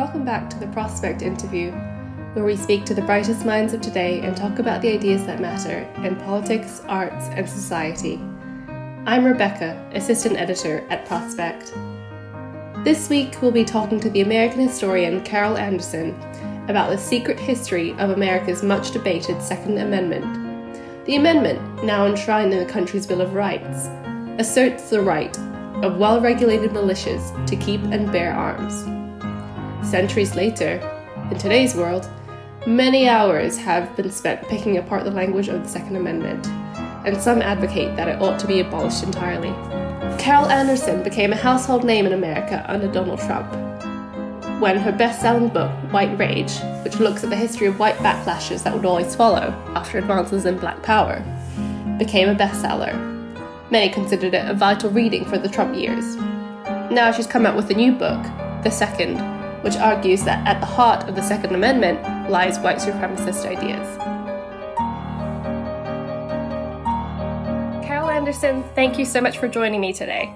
Welcome back to the Prospect interview, where we speak to the brightest minds of today and talk about the ideas that matter in politics, arts, and society. I'm Rebecca, assistant editor at Prospect. This week, we'll be talking to the American historian Carol Anderson about the secret history of America's much debated Second Amendment. The amendment, now enshrined in the country's Bill of Rights, asserts the right of well regulated militias to keep and bear arms. Centuries later, in today's world, many hours have been spent picking apart the language of the Second Amendment, and some advocate that it ought to be abolished entirely. Carol Anderson became a household name in America under Donald Trump when her best selling book, White Rage, which looks at the history of white backlashes that would always follow after advances in black power, became a bestseller. Many considered it a vital reading for the Trump years. Now she's come out with a new book, The Second, which argues that at the heart of the Second Amendment lies white supremacist ideas. Carol Anderson, thank you so much for joining me today.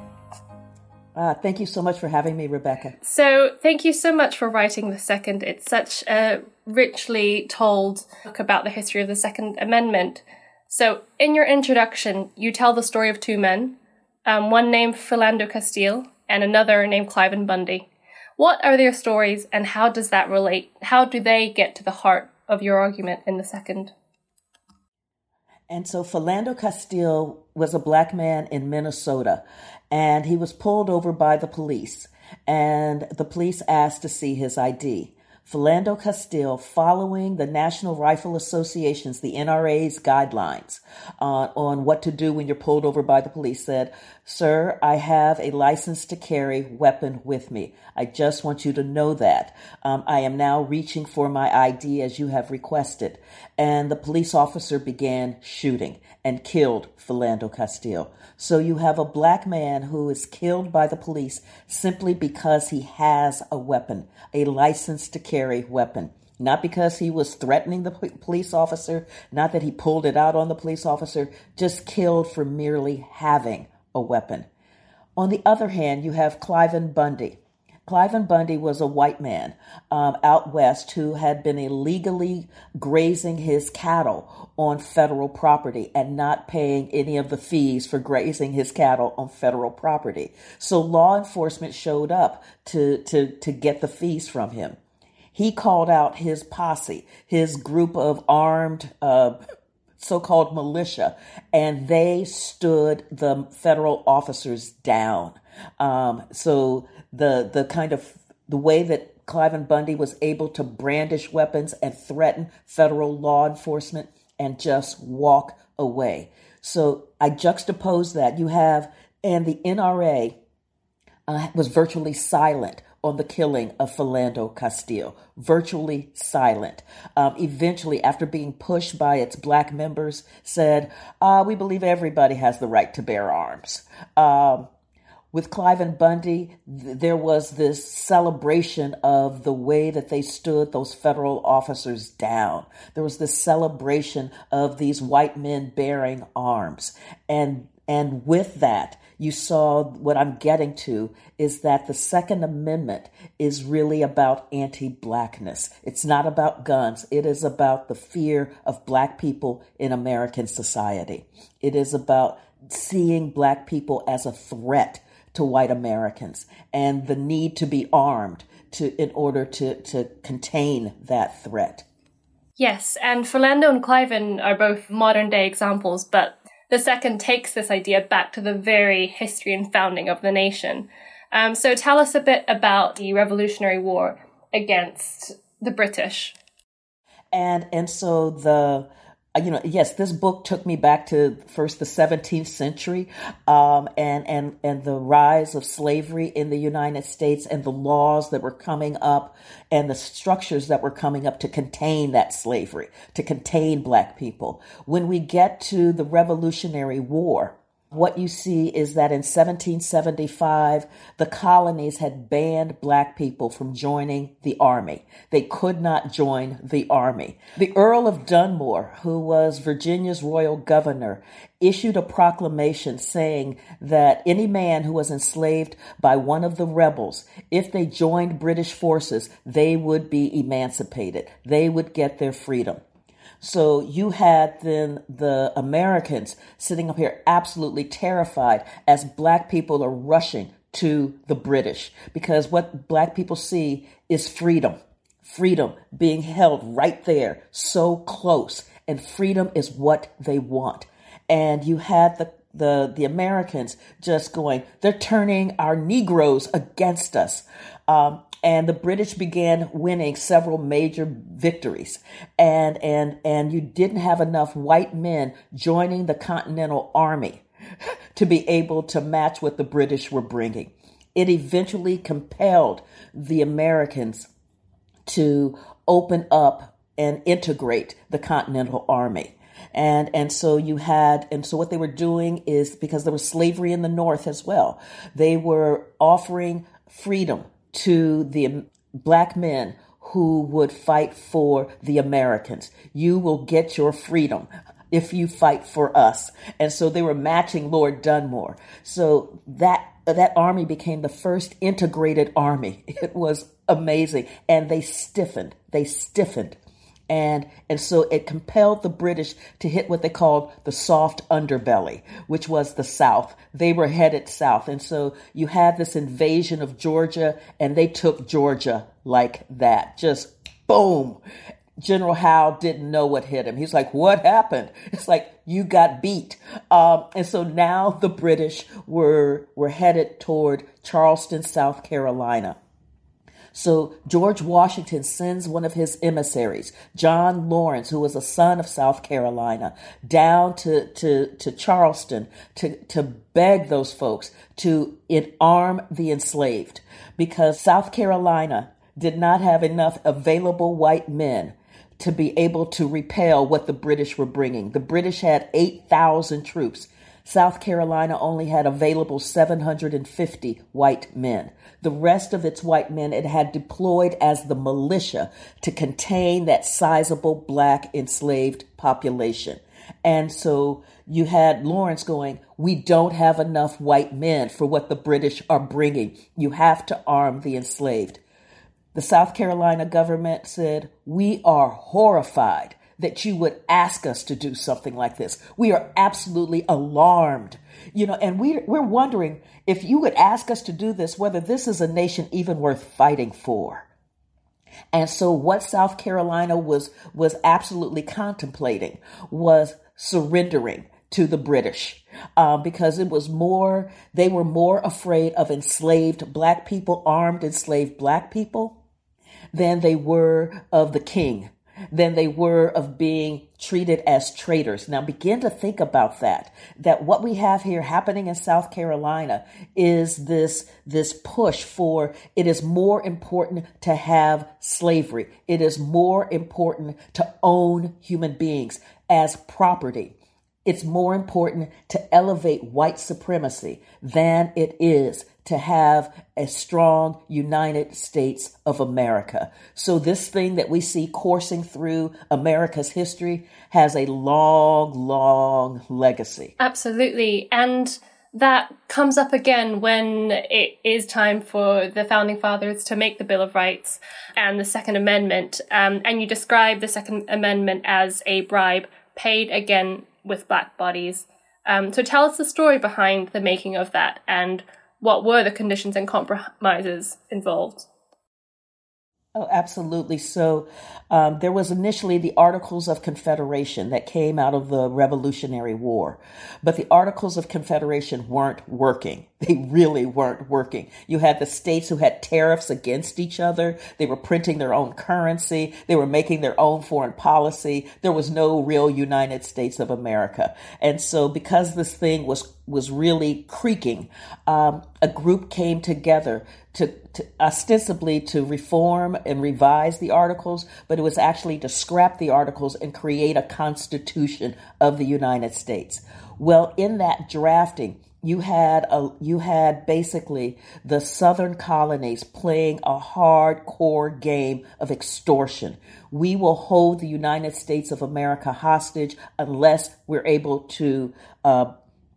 Uh, thank you so much for having me, Rebecca. So, thank you so much for writing The Second. It's such a richly told book about the history of the Second Amendment. So, in your introduction, you tell the story of two men, um, one named Philando Castile and another named Cliven Bundy. What are their stories, and how does that relate? How do they get to the heart of your argument in the second? And so Philando Castile was a black man in Minnesota, and he was pulled over by the police, and the police asked to see his ID. Philando Castile, following the National Rifle Association's, the NRA's guidelines uh, on what to do when you're pulled over by the police, said, Sir, I have a license to carry weapon with me. I just want you to know that. Um, I am now reaching for my ID as you have requested. And the police officer began shooting and killed Philando Castile. So you have a black man who is killed by the police simply because he has a weapon, a license to carry weapon. Not because he was threatening the police officer, not that he pulled it out on the police officer, just killed for merely having a weapon. On the other hand, you have Cliven Bundy. Cliven Bundy was a white man um, out west who had been illegally grazing his cattle on federal property and not paying any of the fees for grazing his cattle on federal property. So law enforcement showed up to, to, to get the fees from him. He called out his posse, his group of armed uh, so-called militia, and they stood the federal officers down. Um, so the the kind of the way that Cliven Bundy was able to brandish weapons and threaten federal law enforcement and just walk away. So I juxtapose that. You have, and the NRA uh, was virtually silent on the killing of Philando Castile, virtually silent. Um, eventually, after being pushed by its black members, said, uh, "We believe everybody has the right to bear arms." Um, with Cliven Bundy, th- there was this celebration of the way that they stood those federal officers down. There was this celebration of these white men bearing arms. And and with that, you saw what I'm getting to is that the Second Amendment is really about anti blackness. It's not about guns, it is about the fear of black people in American society. It is about seeing black people as a threat to white Americans and the need to be armed to in order to, to contain that threat. Yes, and Philando and Cliven are both modern day examples, but the second takes this idea back to the very history and founding of the nation. Um, so tell us a bit about the Revolutionary War against the British. And and so the you know, yes, this book took me back to first the 17th century, um, and and and the rise of slavery in the United States, and the laws that were coming up, and the structures that were coming up to contain that slavery, to contain Black people. When we get to the Revolutionary War, what you see is that in 1775, the colonies had banned black people from joining the army. They could not join the army. The Earl of Dunmore, who was Virginia's royal governor, issued a proclamation saying that any man who was enslaved by one of the rebels, if they joined British forces, they would be emancipated. They would get their freedom. So you had then the Americans sitting up here absolutely terrified as black people are rushing to the British because what black people see is freedom. Freedom being held right there, so close. And freedom is what they want. And you had the the the Americans just going, they're turning our Negroes against us. Um, and the British began winning several major victories. And, and, and you didn't have enough white men joining the Continental Army to be able to match what the British were bringing. It eventually compelled the Americans to open up and integrate the Continental Army. And, and so you had, and so what they were doing is because there was slavery in the North as well, they were offering freedom to the black men who would fight for the Americans. You will get your freedom if you fight for us. And so they were matching Lord Dunmore. So that that army became the first integrated army. It was amazing. And they stiffened. They stiffened and and so it compelled the British to hit what they called the soft underbelly, which was the South. They were headed south, and so you had this invasion of Georgia, and they took Georgia like that, just boom. General Howe didn't know what hit him. He's like, "What happened?" It's like you got beat, um, and so now the British were were headed toward Charleston, South Carolina so George Washington sends one of his emissaries, John Laurens, who was a son of South Carolina, down to, to, to Charleston to, to beg those folks to arm the enslaved because South Carolina did not have enough available white men to be able to repel what the British were bringing. The British had 8,000 troops. South Carolina only had available 750 white men. The rest of its white men it had deployed as the militia to contain that sizable black enslaved population. And so you had Laurens going, We don't have enough white men for what the British are bringing. You have to arm the enslaved. The South Carolina government said, We are horrified that you would ask us to do something like this. We are absolutely alarmed, you know, and we, we're wondering if you would ask us to do this, whether this is a nation even worth fighting for. And so what South Carolina was, was absolutely contemplating was surrendering to the British uh, because it was more, they were more afraid of enslaved black people, armed enslaved black people, than they were of the king than they were of being treated as traitors. Now begin to think about that, that what we have here happening in South Carolina is this, this push for it is more important to have slavery. It is more important to own human beings as property. It's more important to elevate white supremacy than it is to have a strong United States of America. So this thing that we see coursing through America's history has a long, long legacy. Absolutely. And that comes up again when it is time for the founding fathers to make the Bill of Rights and the Second Amendment. Um, and you describe the Second Amendment as a bribe paid again with black bodies. Um, so tell us the story behind the making of that and what were the conditions and compromises involved. Oh, absolutely. So um, there was initially the Articles of Confederation that came out of the Revolutionary War, but the Articles of Confederation weren't working. They really weren't working. You had the states who had tariffs against each other. They were printing their own currency. They were making their own foreign policy. There was no real United States of America. And so because this thing was was really creaking, um, a group came together to, to, ostensibly to reform and revise the articles, but it was actually to scrap the articles and create a constitution of the United States. Well, in that drafting, you had a you had basically the southern colonies playing a hardcore game of extortion. We will hold the United States of America hostage unless we're able to uh,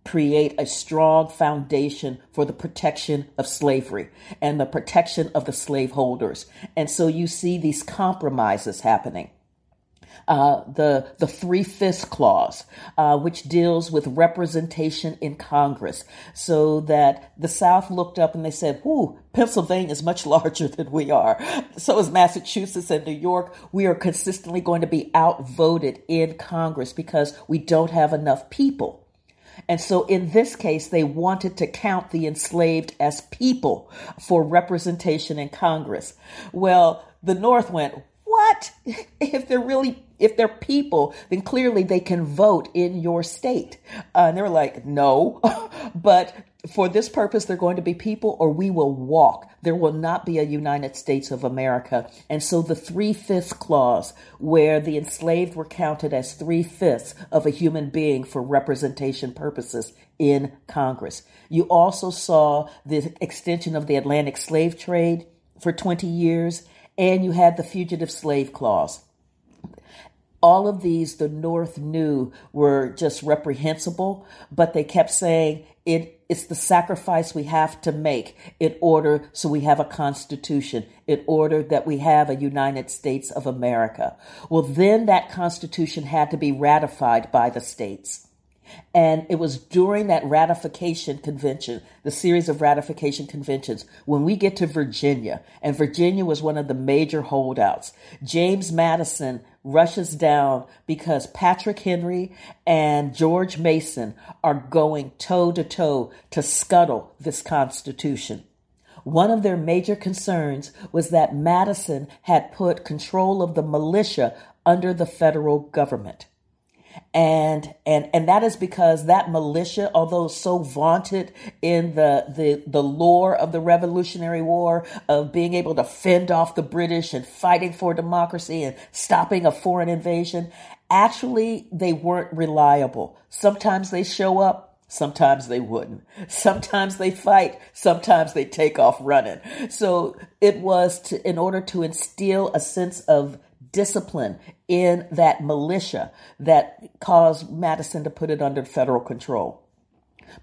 create a strong foundation for the protection of slavery and the protection of the slaveholders. And so you see these compromises happening. Uh, the the three fifths clause, uh, which deals with representation in Congress, so that the South looked up and they said, "Whoo, Pennsylvania is much larger than we are. So is Massachusetts and New York. We are consistently going to be outvoted in Congress because we don't have enough people." And so in this case, they wanted to count the enslaved as people for representation in Congress. Well, the North went, If they're really, if they're people, then clearly they can vote in your state. Uh, and they were like, no, but for this purpose, they're going to be people or we will walk. There will not be a United States of America. And so the three fifths clause, where the enslaved were counted as three fifths of a human being for representation purposes in Congress. You also saw the extension of the Atlantic slave trade for 20 years, and you had the fugitive slave clause all of these the North knew were just reprehensible, but they kept saying it it's the sacrifice we have to make in order so we have a constitution, in order that we have a United States of America. Well, then that constitution had to be ratified by the states. And it was during that ratification convention, the series of ratification conventions, when we get to Virginia, and Virginia was one of the major holdouts. James Madison rushes down because Patrick Henry and George Mason are going toe to toe to scuttle this Constitution. One of their major concerns was that Madison had put control of the militia under the federal government and and and that is because that militia although so vaunted in the the the lore of the revolutionary war of being able to fend off the british and fighting for democracy and stopping a foreign invasion actually they weren't reliable sometimes they show up Sometimes they wouldn't. Sometimes they fight. Sometimes they take off running. So it was to, in order to instill a sense of discipline in that militia that caused Madison to put it under federal control.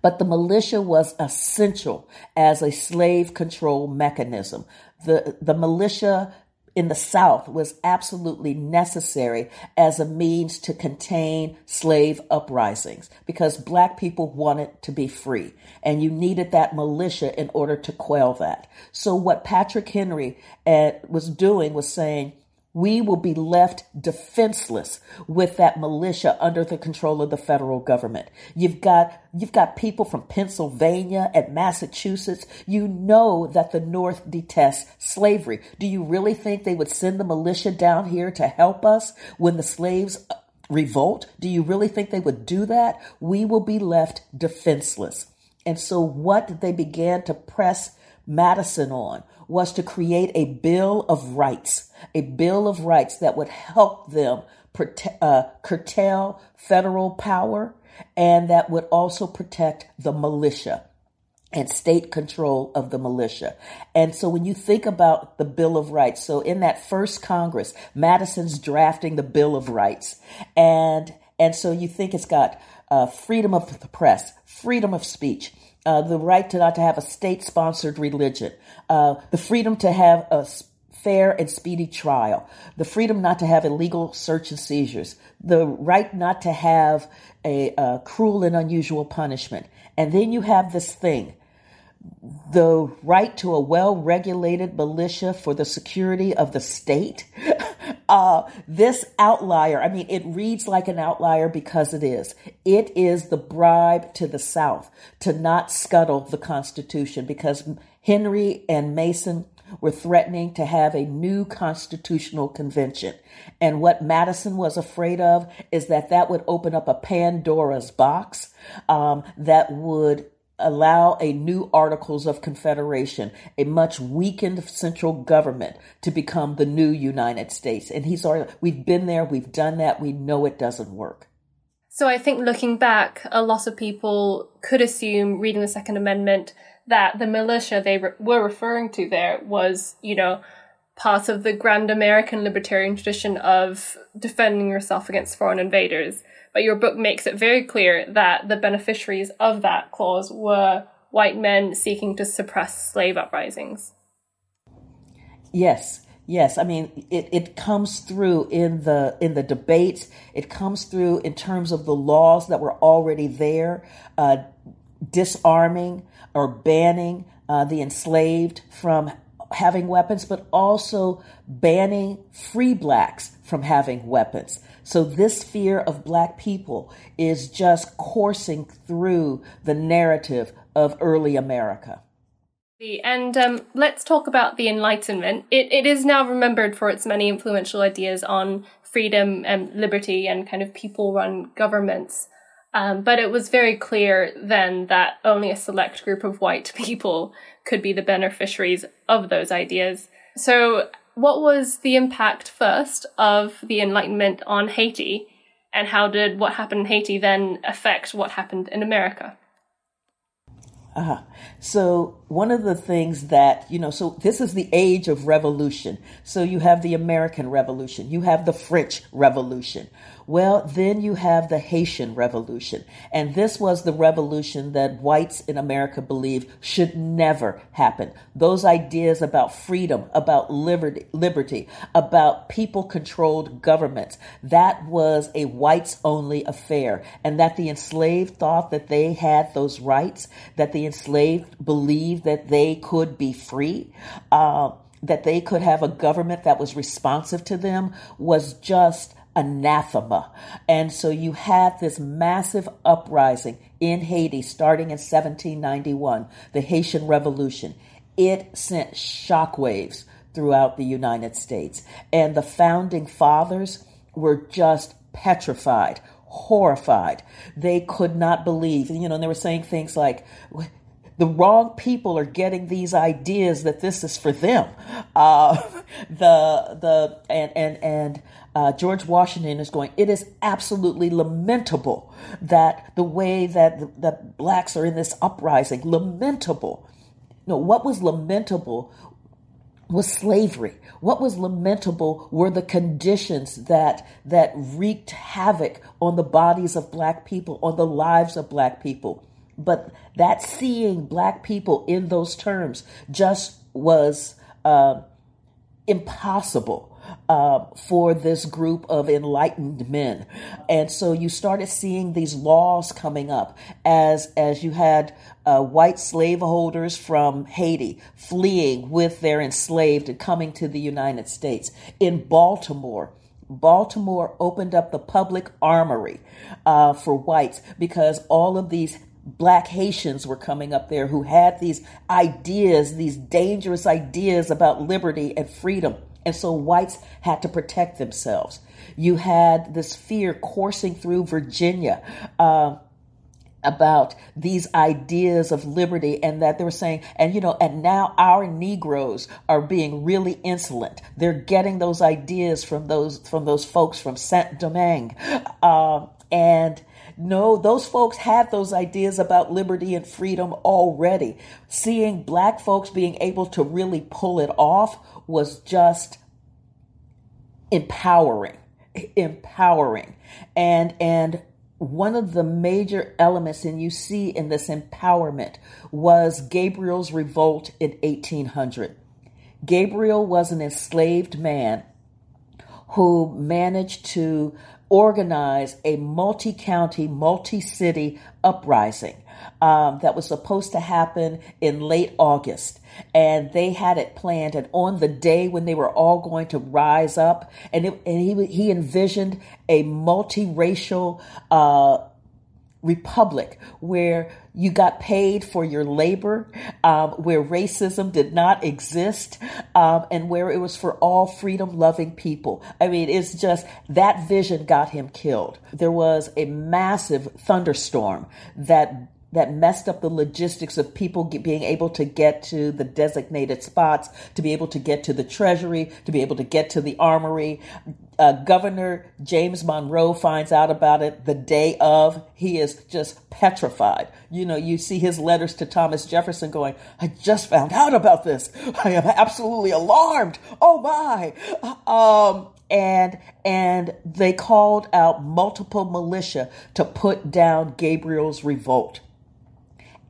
But the militia was essential as a slave control mechanism. The, the militia in the South was absolutely necessary as a means to contain slave uprisings because black people wanted to be free and you needed that militia in order to quell that. So what Patrick Henry uh, was doing was saying, we will be left defenseless with that militia under the control of the federal government. You've got, you've got people from Pennsylvania and Massachusetts. You know that the North detests slavery. Do you really think they would send the militia down here to help us when the slaves uh, revolt? Do you really think they would do that? We will be left defenseless. And so what they began to press Madison on was to create a Bill of Rights, a Bill of Rights that would help them prote- uh, curtail federal power and that would also protect the militia and state control of the militia. And so when you think about the Bill of Rights, so in that first Congress, Madison's drafting the Bill of Rights and and so you think it's got uh, freedom of the press, freedom of speech, uh, the right to not to have a state-sponsored religion, uh, the freedom to have a fair and speedy trial, the freedom not to have illegal search and seizures, the right not to have a, a cruel and unusual punishment. And then you have this thing the right to a well regulated militia for the security of the state. Uh, this outlier, I mean, it reads like an outlier because it is. It is the bribe to the South to not scuttle the Constitution because Henry and Mason were threatening to have a new constitutional convention. And what Madison was afraid of is that that would open up a Pandora's box um, that would allow a new Articles of Confederation, a much weakened central government to become the new United States. And he's already, we've been there, we've done that, we know it doesn't work. So I think looking back, a lot of people could assume reading the Second Amendment that the militia they re- were referring to there was, you know, part of the grand American libertarian tradition of defending yourself against foreign invaders. But your book makes it very clear that the beneficiaries of that clause were white men seeking to suppress slave uprisings. Yes, yes. I mean, it, it comes through in the in the debates. It comes through in terms of the laws that were already there, uh, disarming or banning uh, the enslaved from having weapons, but also banning free blacks from having weapons. So this fear of black people is just coursing through the narrative of early America. And um, let's talk about the Enlightenment. It, it is now remembered for its many influential ideas on freedom and liberty and kind of people run governments. Um, but it was very clear then that only a select group of white people could be the beneficiaries of those ideas. So, what was the impact first of the Enlightenment on Haiti, and how did what happened in Haiti then affect what happened in America? Uh-huh. so one of the things that, you know, so this is the age of revolution. So you have the American Revolution, you have the French Revolution. Well, then you have the Haitian Revolution. And this was the revolution that whites in America believed should never happen. Those ideas about freedom, about liberty, liberty about people controlled governments, that was a whites only affair. And that the enslaved thought that they had those rights, that the enslaved believed that they could be free. Uh, that they could have a government that was responsive to them was just anathema. And so you had this massive uprising in Haiti starting in 1791, the Haitian Revolution. It sent shockwaves throughout the United States. And the founding fathers were just petrified, horrified. They could not believe. You know, and they were saying things like, the wrong people are getting these ideas that this is for them. Uh, the the and and and uh, George Washington is going. It is absolutely lamentable that the way that the, that blacks are in this uprising. Lamentable. No, what was lamentable was slavery. What was lamentable were the conditions that that wreaked havoc on the bodies of black people, on the lives of black people. But that seeing black people in those terms just was uh, impossible. Uh, for this group of enlightened men, and so you started seeing these laws coming up as as you had uh, white slaveholders from Haiti fleeing with their enslaved and coming to the United States. In Baltimore, Baltimore opened up the public armory uh, for whites because all of these black Haitians were coming up there who had these ideas, these dangerous ideas about liberty and freedom. And so whites had to protect themselves. You had this fear coursing through Virginia. Uh, about these ideas of liberty and that they were saying, and you know, and now our Negroes are being really insolent. They're getting those ideas from those from those folks from Saint Domingue, uh, and no, those folks had those ideas about liberty and freedom already. Seeing black folks being able to really pull it off was just empowering, empowering. And, and one of the major elements, and you see in this empowerment, was Gabriel's revolt in 1800. Gabriel was an enslaved man who managed to organize a multi county, multi city uprising um, that was supposed to happen in late August. And they had it planned. And on the day when they were all going to rise up, and, it, and he, he envisioned a multiracial uh, republic where you got paid for your labor, um, where racism did not exist, um, and where it was for all freedom loving people. I mean, it's just that vision got him killed. There was a massive thunderstorm that that messed up the logistics of people get, being able to get to the designated spots, to be able to get to the treasury, to be able to get to the armory. Uh, Governor James Monroe finds out about it the day of. He is just petrified. You know, you see his letters to Thomas Jefferson going, I just found out about this. I am absolutely alarmed. Oh my. Um, and and they called out multiple militia to put down Gabriel's revolt.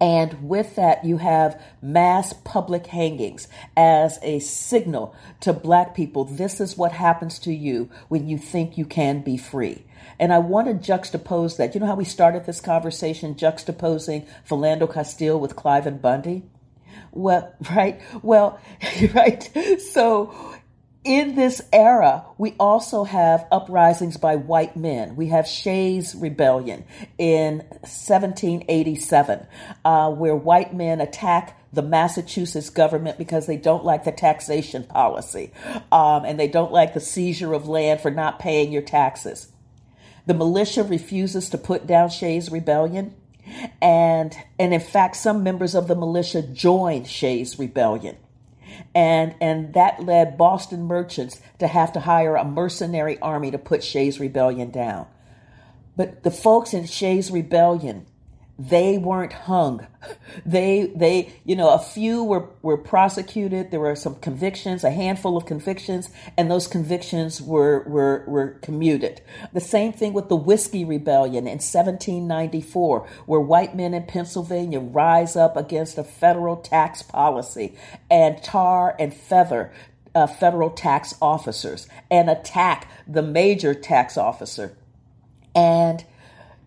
And with that, you have mass public hangings as a signal to black people. This is what happens to you when you think you can be free. And I want to juxtapose that. You know how we started this conversation juxtaposing Philando Castile with Cliven Bundy? Well, right? Well, right. So in this era, we also have uprisings by white men. We have Shays Rebellion in 1787, uh, where white men attack the Massachusetts government because they don't like the taxation policy um, and they don't like the seizure of land for not paying your taxes. The militia refuses to put down Shays Rebellion. And, and in fact, some members of the militia joined Shays Rebellion and and that led Boston merchants to have to hire a mercenary army to put Shays Rebellion down. But the folks in Shays Rebellion they weren't hung. They they you know a few were were prosecuted. There were some convictions, a handful of convictions, and those convictions were were were commuted. The same thing with the Whiskey Rebellion in 1794, where white men in Pennsylvania rise up against a federal tax policy and tar and feather uh, federal tax officers and attack the major tax officer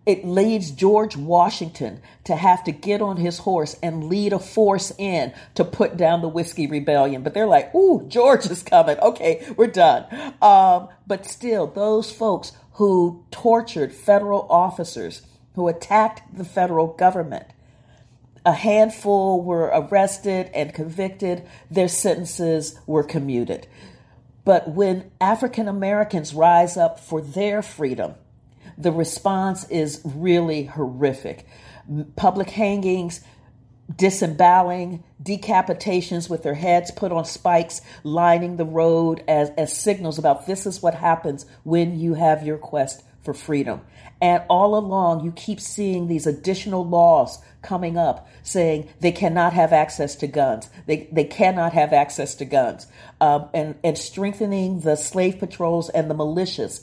it leads George Washington to have to get on his horse and lead a force in to put down the Whiskey Rebellion. But they're like, ooh, George is coming. Okay, we're done. Um, but still, those folks who tortured federal officers, who attacked the federal government, a handful were arrested and convicted, their sentences were commuted. But when African Americans rise up for their freedom, the response is really horrific. Public hangings, disemboweling, decapitations with their heads put on spikes, lining the road as, as signals about this is what happens when you have your quest for freedom. And all along, you keep seeing these additional laws coming up saying they cannot have access to guns. They, they cannot have access to guns. Um, and, and strengthening the slave patrols and the militias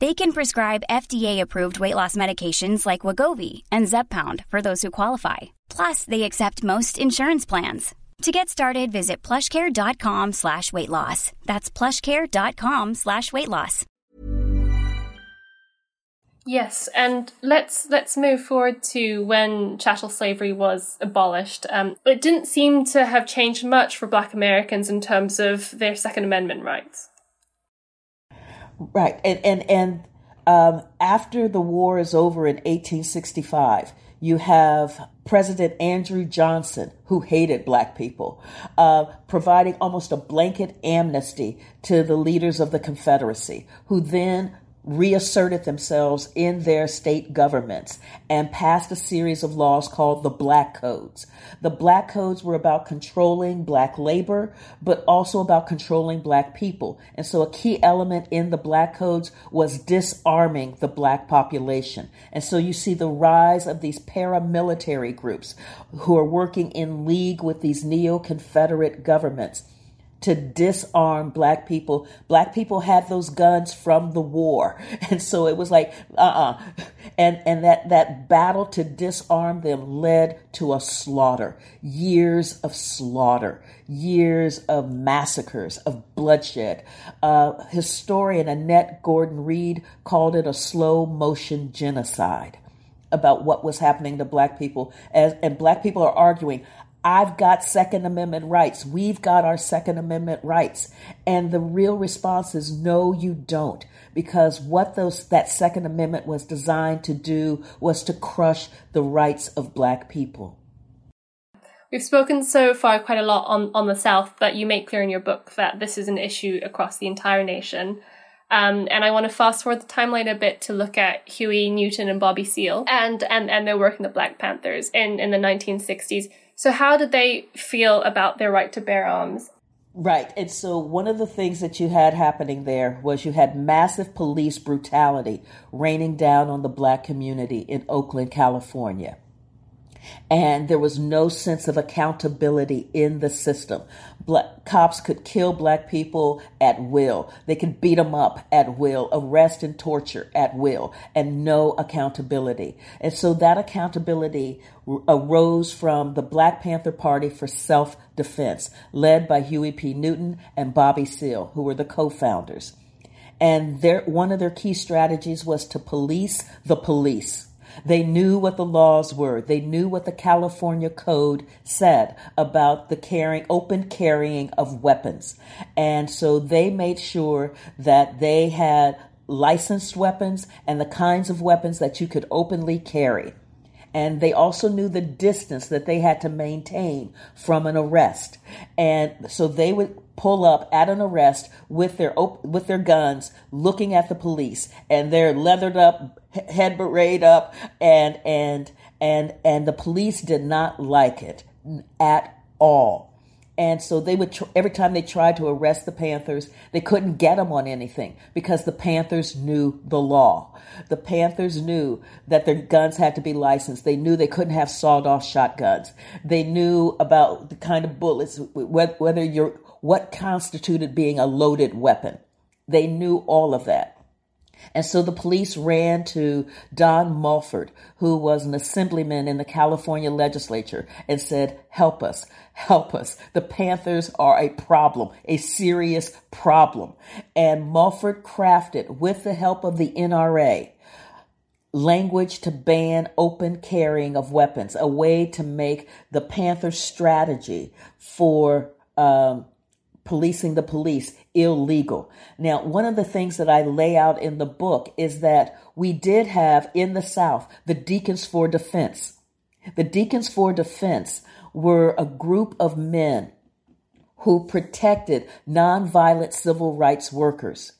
They can prescribe FDA-approved weight loss medications like Wegovy and Zepbound for those who qualify. Plus, they accept most insurance plans. To get started, visit plushcare.com slash weight loss. That's plushcare.com slash weight loss. Yes, and let's let's move forward to when chattel slavery was abolished. Um, it didn't seem to have changed much for Black Americans in terms of their Second Amendment rights. Right, and and and um, after the war is over in 1865, you have President Andrew Johnson, who hated black people, uh, providing almost a blanket amnesty to the leaders of the Confederacy, who then reasserted themselves in their state governments and passed a series of laws called the Black Codes. The Black Codes were about controlling black labor, but also about controlling black people. And so a key element in the Black Codes was disarming the black population. And so you see the rise of these paramilitary groups who are working in league with these neo Confederate governments to disarm black people. Black people had those guns from the war. And so it was like, uh-uh. And, and that, that battle to disarm them led to a slaughter, years of slaughter, years of massacres, of bloodshed. Uh, historian Annette Gordon Reed called it a slow motion genocide about what was happening to black people as and black people are arguing I've got Second Amendment rights. We've got our Second Amendment rights. And the real response is no, you don't. Because what those, that Second Amendment was designed to do was to crush the rights of Black people. We've spoken so far quite a lot on, on the South, but you make clear in your book that this is an issue across the entire nation. Um, and I want to fast forward the timeline a bit to look at Huey Newton and Bobby Seale and, and, and their work in the Black Panthers in, in the 1960s. So, how did they feel about their right to bear arms? Right. And so, one of the things that you had happening there was you had massive police brutality raining down on the black community in Oakland, California and there was no sense of accountability in the system. Black, cops could kill black people at will. They could beat them up at will, arrest and torture at will, and no accountability. And so that accountability arose from the Black Panther Party for Self Defense, led by Huey P. Newton and Bobby Seale, who were the co-founders. And their, one of their key strategies was to police the police they knew what the laws were. They knew what the California Code said about the carrying, open carrying of weapons. And so they made sure that they had licensed weapons and the kinds of weapons that you could openly carry. And they also knew the distance that they had to maintain from an arrest. And so they would pull up at an arrest with their op- with their guns, looking at the police, and they're leathered up, head beret up, and and and and the police did not like it at all. And so they would, tr- every time they tried to arrest the Panthers, they couldn't get them on anything because the Panthers knew the law. The Panthers knew that their guns had to be licensed. They knew they couldn't have sawed off shotguns. They knew about the kind of bullets, whether you're, what constituted being a loaded weapon. They knew all of that. And so the police ran to Don Mulford, who was an assemblyman in the California legislature, and said, Help us, help us. The Panthers are a problem, a serious problem. And Mulford crafted, with the help of the NRA, language to ban open carrying of weapons, a way to make the Panther strategy for um, policing the police illegal. Now, one of the things that I lay out in the book is that we did have in the South the Deacons for Defense. The Deacons for Defense were a group of men who protected nonviolent civil rights workers.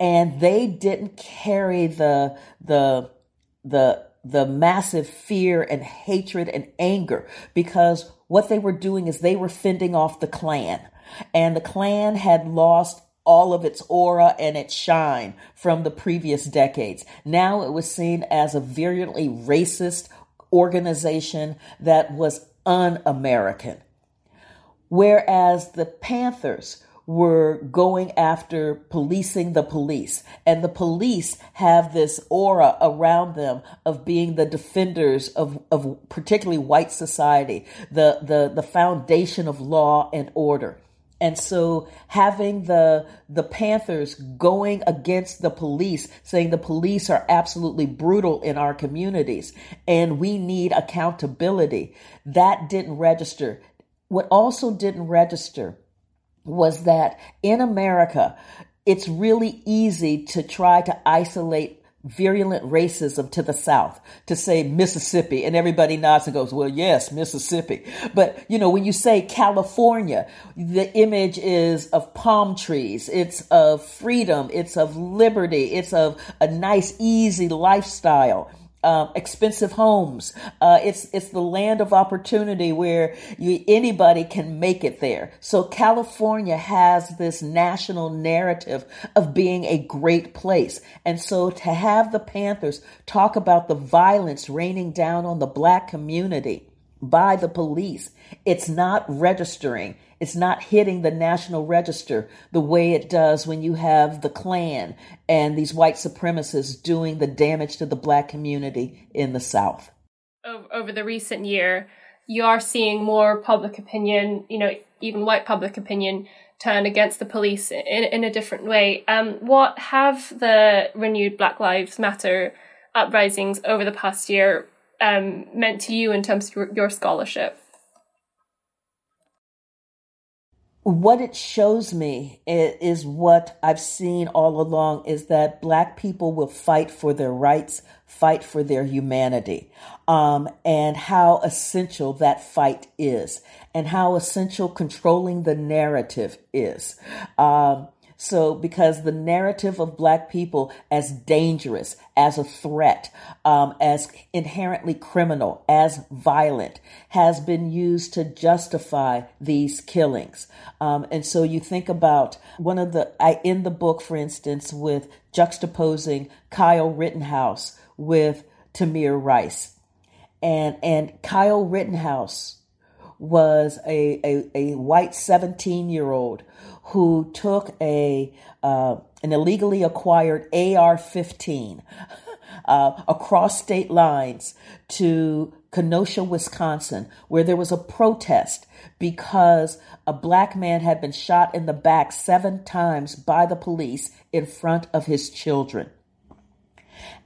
And they didn't carry the, the, the, the massive fear and hatred and anger because what they were doing is they were fending off the Klan. And the Klan had lost all of its aura and its shine from the previous decades. Now it was seen as a virulently racist organization that was un American. Whereas the Panthers were going after policing the police. And the police have this aura around them of being the defenders of, of particularly white society, the, the, the foundation of law and order. And so having the the Panthers going against the police, saying the police are absolutely brutal in our communities and we need accountability, that didn't register. What also didn't register was that in America, it's really easy to try to isolate virulent racism to the South to say Mississippi and everybody nods and goes, well, yes, Mississippi. But, you know, when you say California, the image is of palm trees. It's of freedom. It's of liberty. It's of a nice, easy lifestyle um, expensive homes. Uh, it's it's the land of opportunity where you, anybody can make it there. So California has this national narrative of being a great place, and so to have the Panthers talk about the violence raining down on the black community by the police, it's not registering. It's not hitting the national register the way it does when you have the Klan and these white supremacists doing the damage to the black community in the South. Over the recent year, you are seeing more public opinion, you know, even white public opinion turn against the police in, in a different way. Um, what have the renewed Black Lives Matter uprisings over the past year um, meant to you in terms of your, your scholarship? What it shows me is, what I've seen all along is that black people will fight for their rights, fight for their humanity, um, and how essential that fight is, and how essential controlling the narrative is. Um, so, because the narrative of Black people as dangerous, as a threat, um, as inherently criminal, as violent, has been used to justify these killings. Um, and so, you think about one of the, I end the book, for instance, with juxtaposing Kyle Rittenhouse with Tamir Rice. And, and Kyle Rittenhouse was a, a, a white 17 year old who took a uh, an illegally acquired AR-15 uh, across state lines to Kenosha, Wisconsin, where there was a protest because a black man had been shot in the back seven times by the police in front of his children.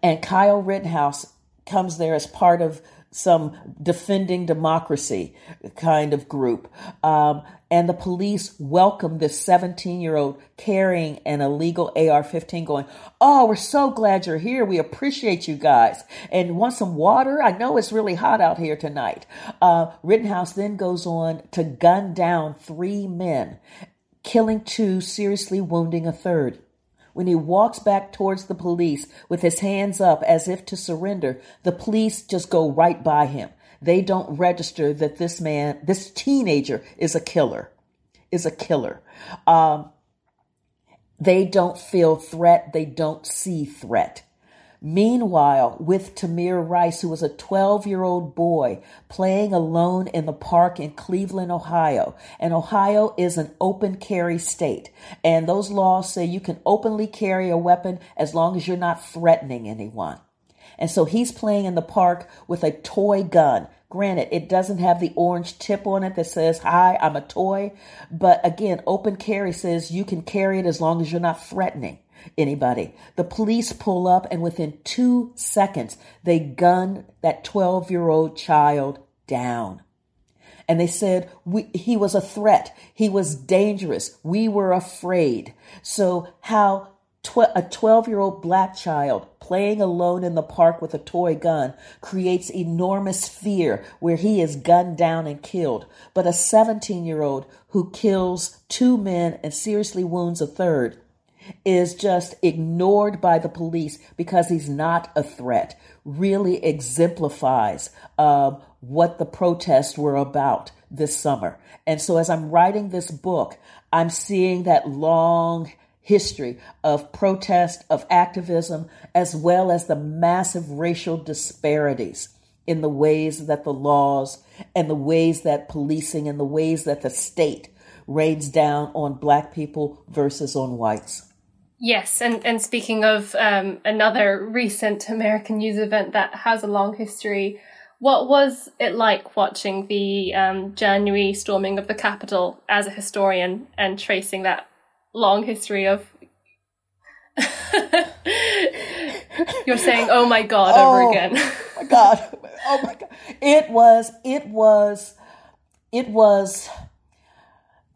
And Kyle Rittenhouse comes there as part of some defending democracy kind of group. Um, and the police welcomed this 17 year old carrying an illegal AR 15, going, Oh, we're so glad you're here. We appreciate you guys. And want some water? I know it's really hot out here tonight. Uh, Rittenhouse then goes on to gun down three men, killing two, seriously wounding a third. When he walks back towards the police with his hands up as if to surrender, the police just go right by him. They don't register that this man, this teenager, is a killer, is a killer. Um, they don't feel threat. They don't see threat. Meanwhile, with Tamir Rice, who was a 12 year old boy playing alone in the park in Cleveland, Ohio, and Ohio is an open carry state. And those laws say you can openly carry a weapon as long as you're not threatening anyone. And so he's playing in the park with a toy gun. Granted, it doesn't have the orange tip on it that says, Hi, I'm a toy. But again, open carry says you can carry it as long as you're not threatening anybody. The police pull up, and within two seconds, they gun that 12 year old child down. And they said we, he was a threat. He was dangerous. We were afraid. So, how tw- a 12 year old black child playing alone in the park with a toy gun creates enormous fear where he is gunned down and killed. But a 17 year old who kills two men and seriously wounds a third is just ignored by the police because he's not a threat really exemplifies uh, what the protests were about this summer. And so as I'm writing this book, I'm seeing that long history of protest, of activism, as well as the massive racial disparities in the ways that the laws and the ways that policing and the ways that the state rains down on black people versus on whites. Yes, and, and speaking of um, another recent American news event that has a long history, what was it like watching the um, January storming of the Capitol as a historian and tracing that long history of. You're saying, oh my God, oh, over again. my God. Oh my God. It was, it was, it was,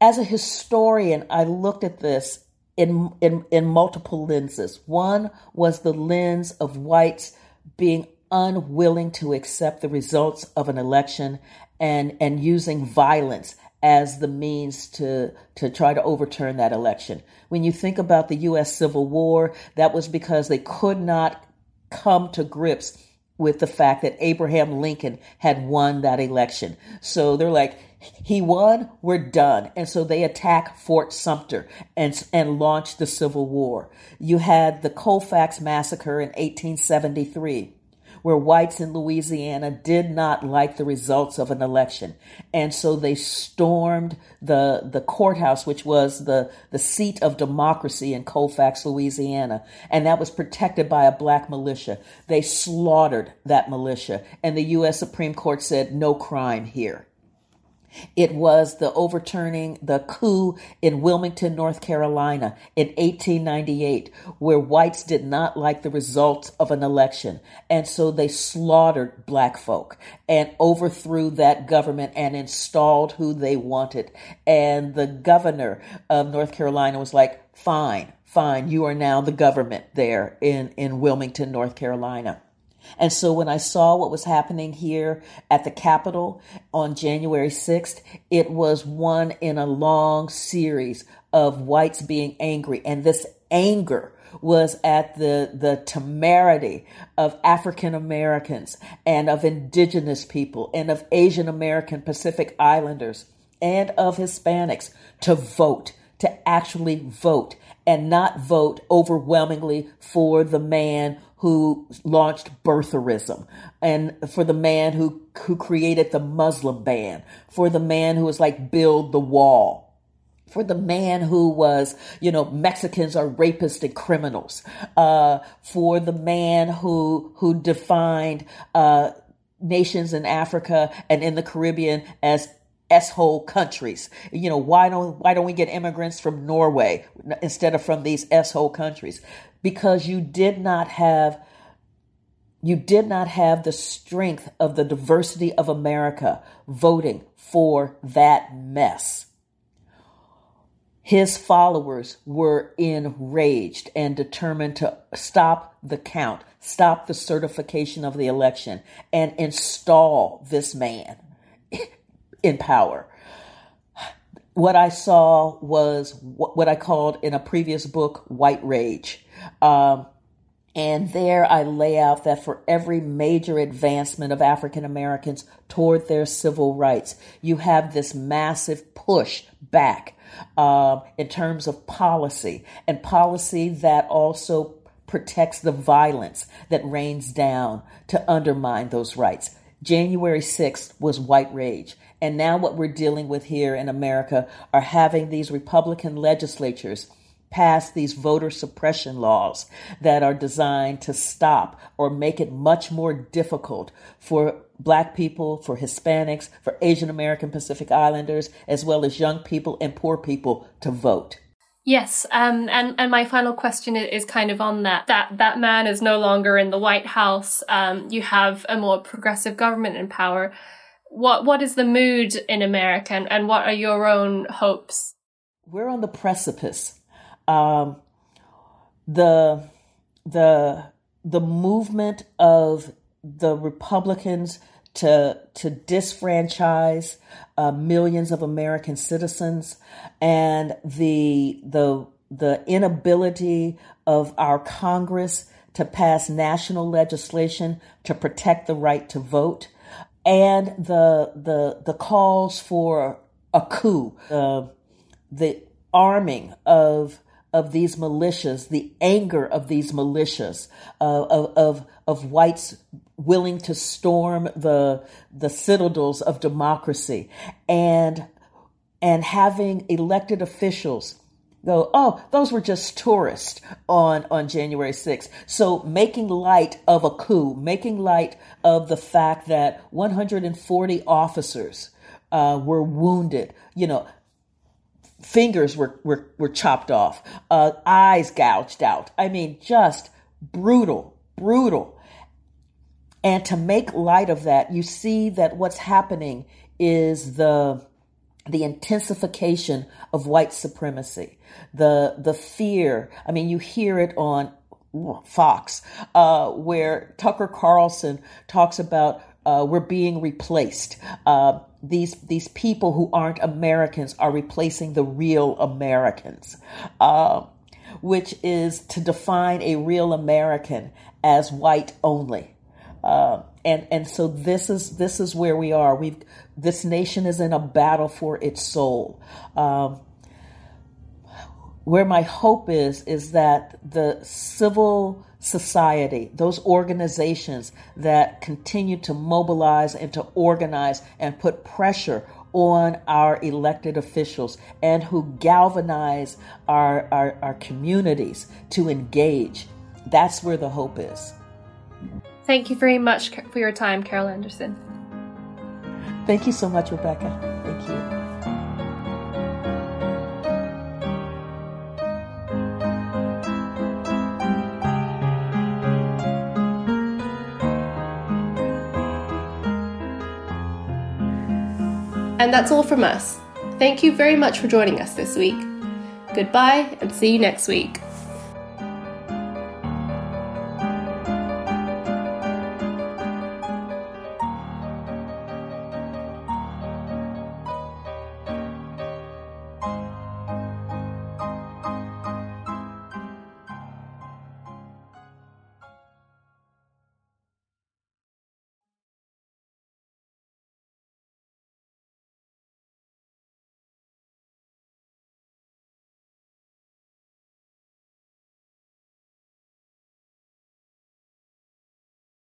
as a historian, I looked at this in, in, in multiple lenses. One was the lens of whites being unwilling to accept the results of an election and, and using violence as the means to, to try to overturn that election. When you think about the U.S. Civil War, that was because they could not come to grips with the fact that Abraham Lincoln had won that election. So they're like, he won, we're done. And so they attack Fort Sumter and, and launch the Civil War. You had the Colfax Massacre in 1873 where whites in Louisiana did not like the results of an election. And so they stormed the, the courthouse, which was the, the seat of democracy in Colfax, Louisiana. And that was protected by a black militia. They slaughtered that militia. And the U.S. Supreme Court said, no crime here. It was the overturning the coup in Wilmington, North Carolina in 1898, where whites did not like the results of an election. And so they slaughtered black folk and overthrew that government and installed who they wanted. And the governor of North Carolina was like, fine, fine, you are now the government there in, in Wilmington, North Carolina. And so when I saw what was happening here at the Capitol on January 6th, it was one in a long series of whites being angry. And this anger was at the, the temerity of African Americans and of indigenous people and of Asian American Pacific Islanders and of Hispanics to vote, to actually vote and not vote overwhelmingly for the man who launched birtherism and for the man who, who created the Muslim ban, for the man who was like build the wall, for the man who was, you know, Mexicans are rapists and criminals, uh, for the man who, who defined, uh, nations in Africa and in the Caribbean as s-hole countries. You know, why don't why don't we get immigrants from Norway instead of from these s-hole countries? Because you did not have you did not have the strength of the diversity of America voting for that mess. His followers were enraged and determined to stop the count, stop the certification of the election, and install this man in power. What I saw was what I called in a previous book white rage. Um, and there I lay out that for every major advancement of African Americans toward their civil rights, you have this massive push back uh, in terms of policy and policy that also protects the violence that rains down to undermine those rights. January 6th was white rage. And now what we're dealing with here in America are having these Republican legislatures pass these voter suppression laws that are designed to stop or make it much more difficult for black people, for Hispanics, for Asian American Pacific Islanders, as well as young people and poor people to vote. Yes, um, and and my final question is kind of on that. That that man is no longer in the White House. Um, you have a more progressive government in power. What what is the mood in America, and, and what are your own hopes? We're on the precipice um, the the the movement of the Republicans to to disfranchise uh, millions of American citizens and the the the inability of our Congress to pass national legislation to protect the right to vote and the the the calls for a coup uh, the arming of of these militias, the anger of these militias, uh, of, of, of whites willing to storm the, the citadels of democracy and, and having elected officials go, oh, those were just tourists on, on January 6th. So making light of a coup, making light of the fact that 140 officers uh, were wounded, you know, fingers were, were, were chopped off, uh, eyes gouged out. I mean, just brutal, brutal. And to make light of that, you see that what's happening is the the intensification of white supremacy, the the fear. I mean, you hear it on Fox, uh, where Tucker Carlson talks about uh, we're being replaced. Uh, these these people who aren't Americans are replacing the real Americans, uh, which is to define a real American as white only. Uh, and and so this is this is where we are. We've this nation is in a battle for its soul. Um, where my hope is is that the civil society, those organizations that continue to mobilize and to organize and put pressure on our elected officials and who galvanize our, our, our communities to engage. That's where the hope is. Thank you very much for your time, Carol Anderson. Thank you so much, Rebecca. Thank you. And that's all from us. Thank you very much for joining us this week. Goodbye and see you next week.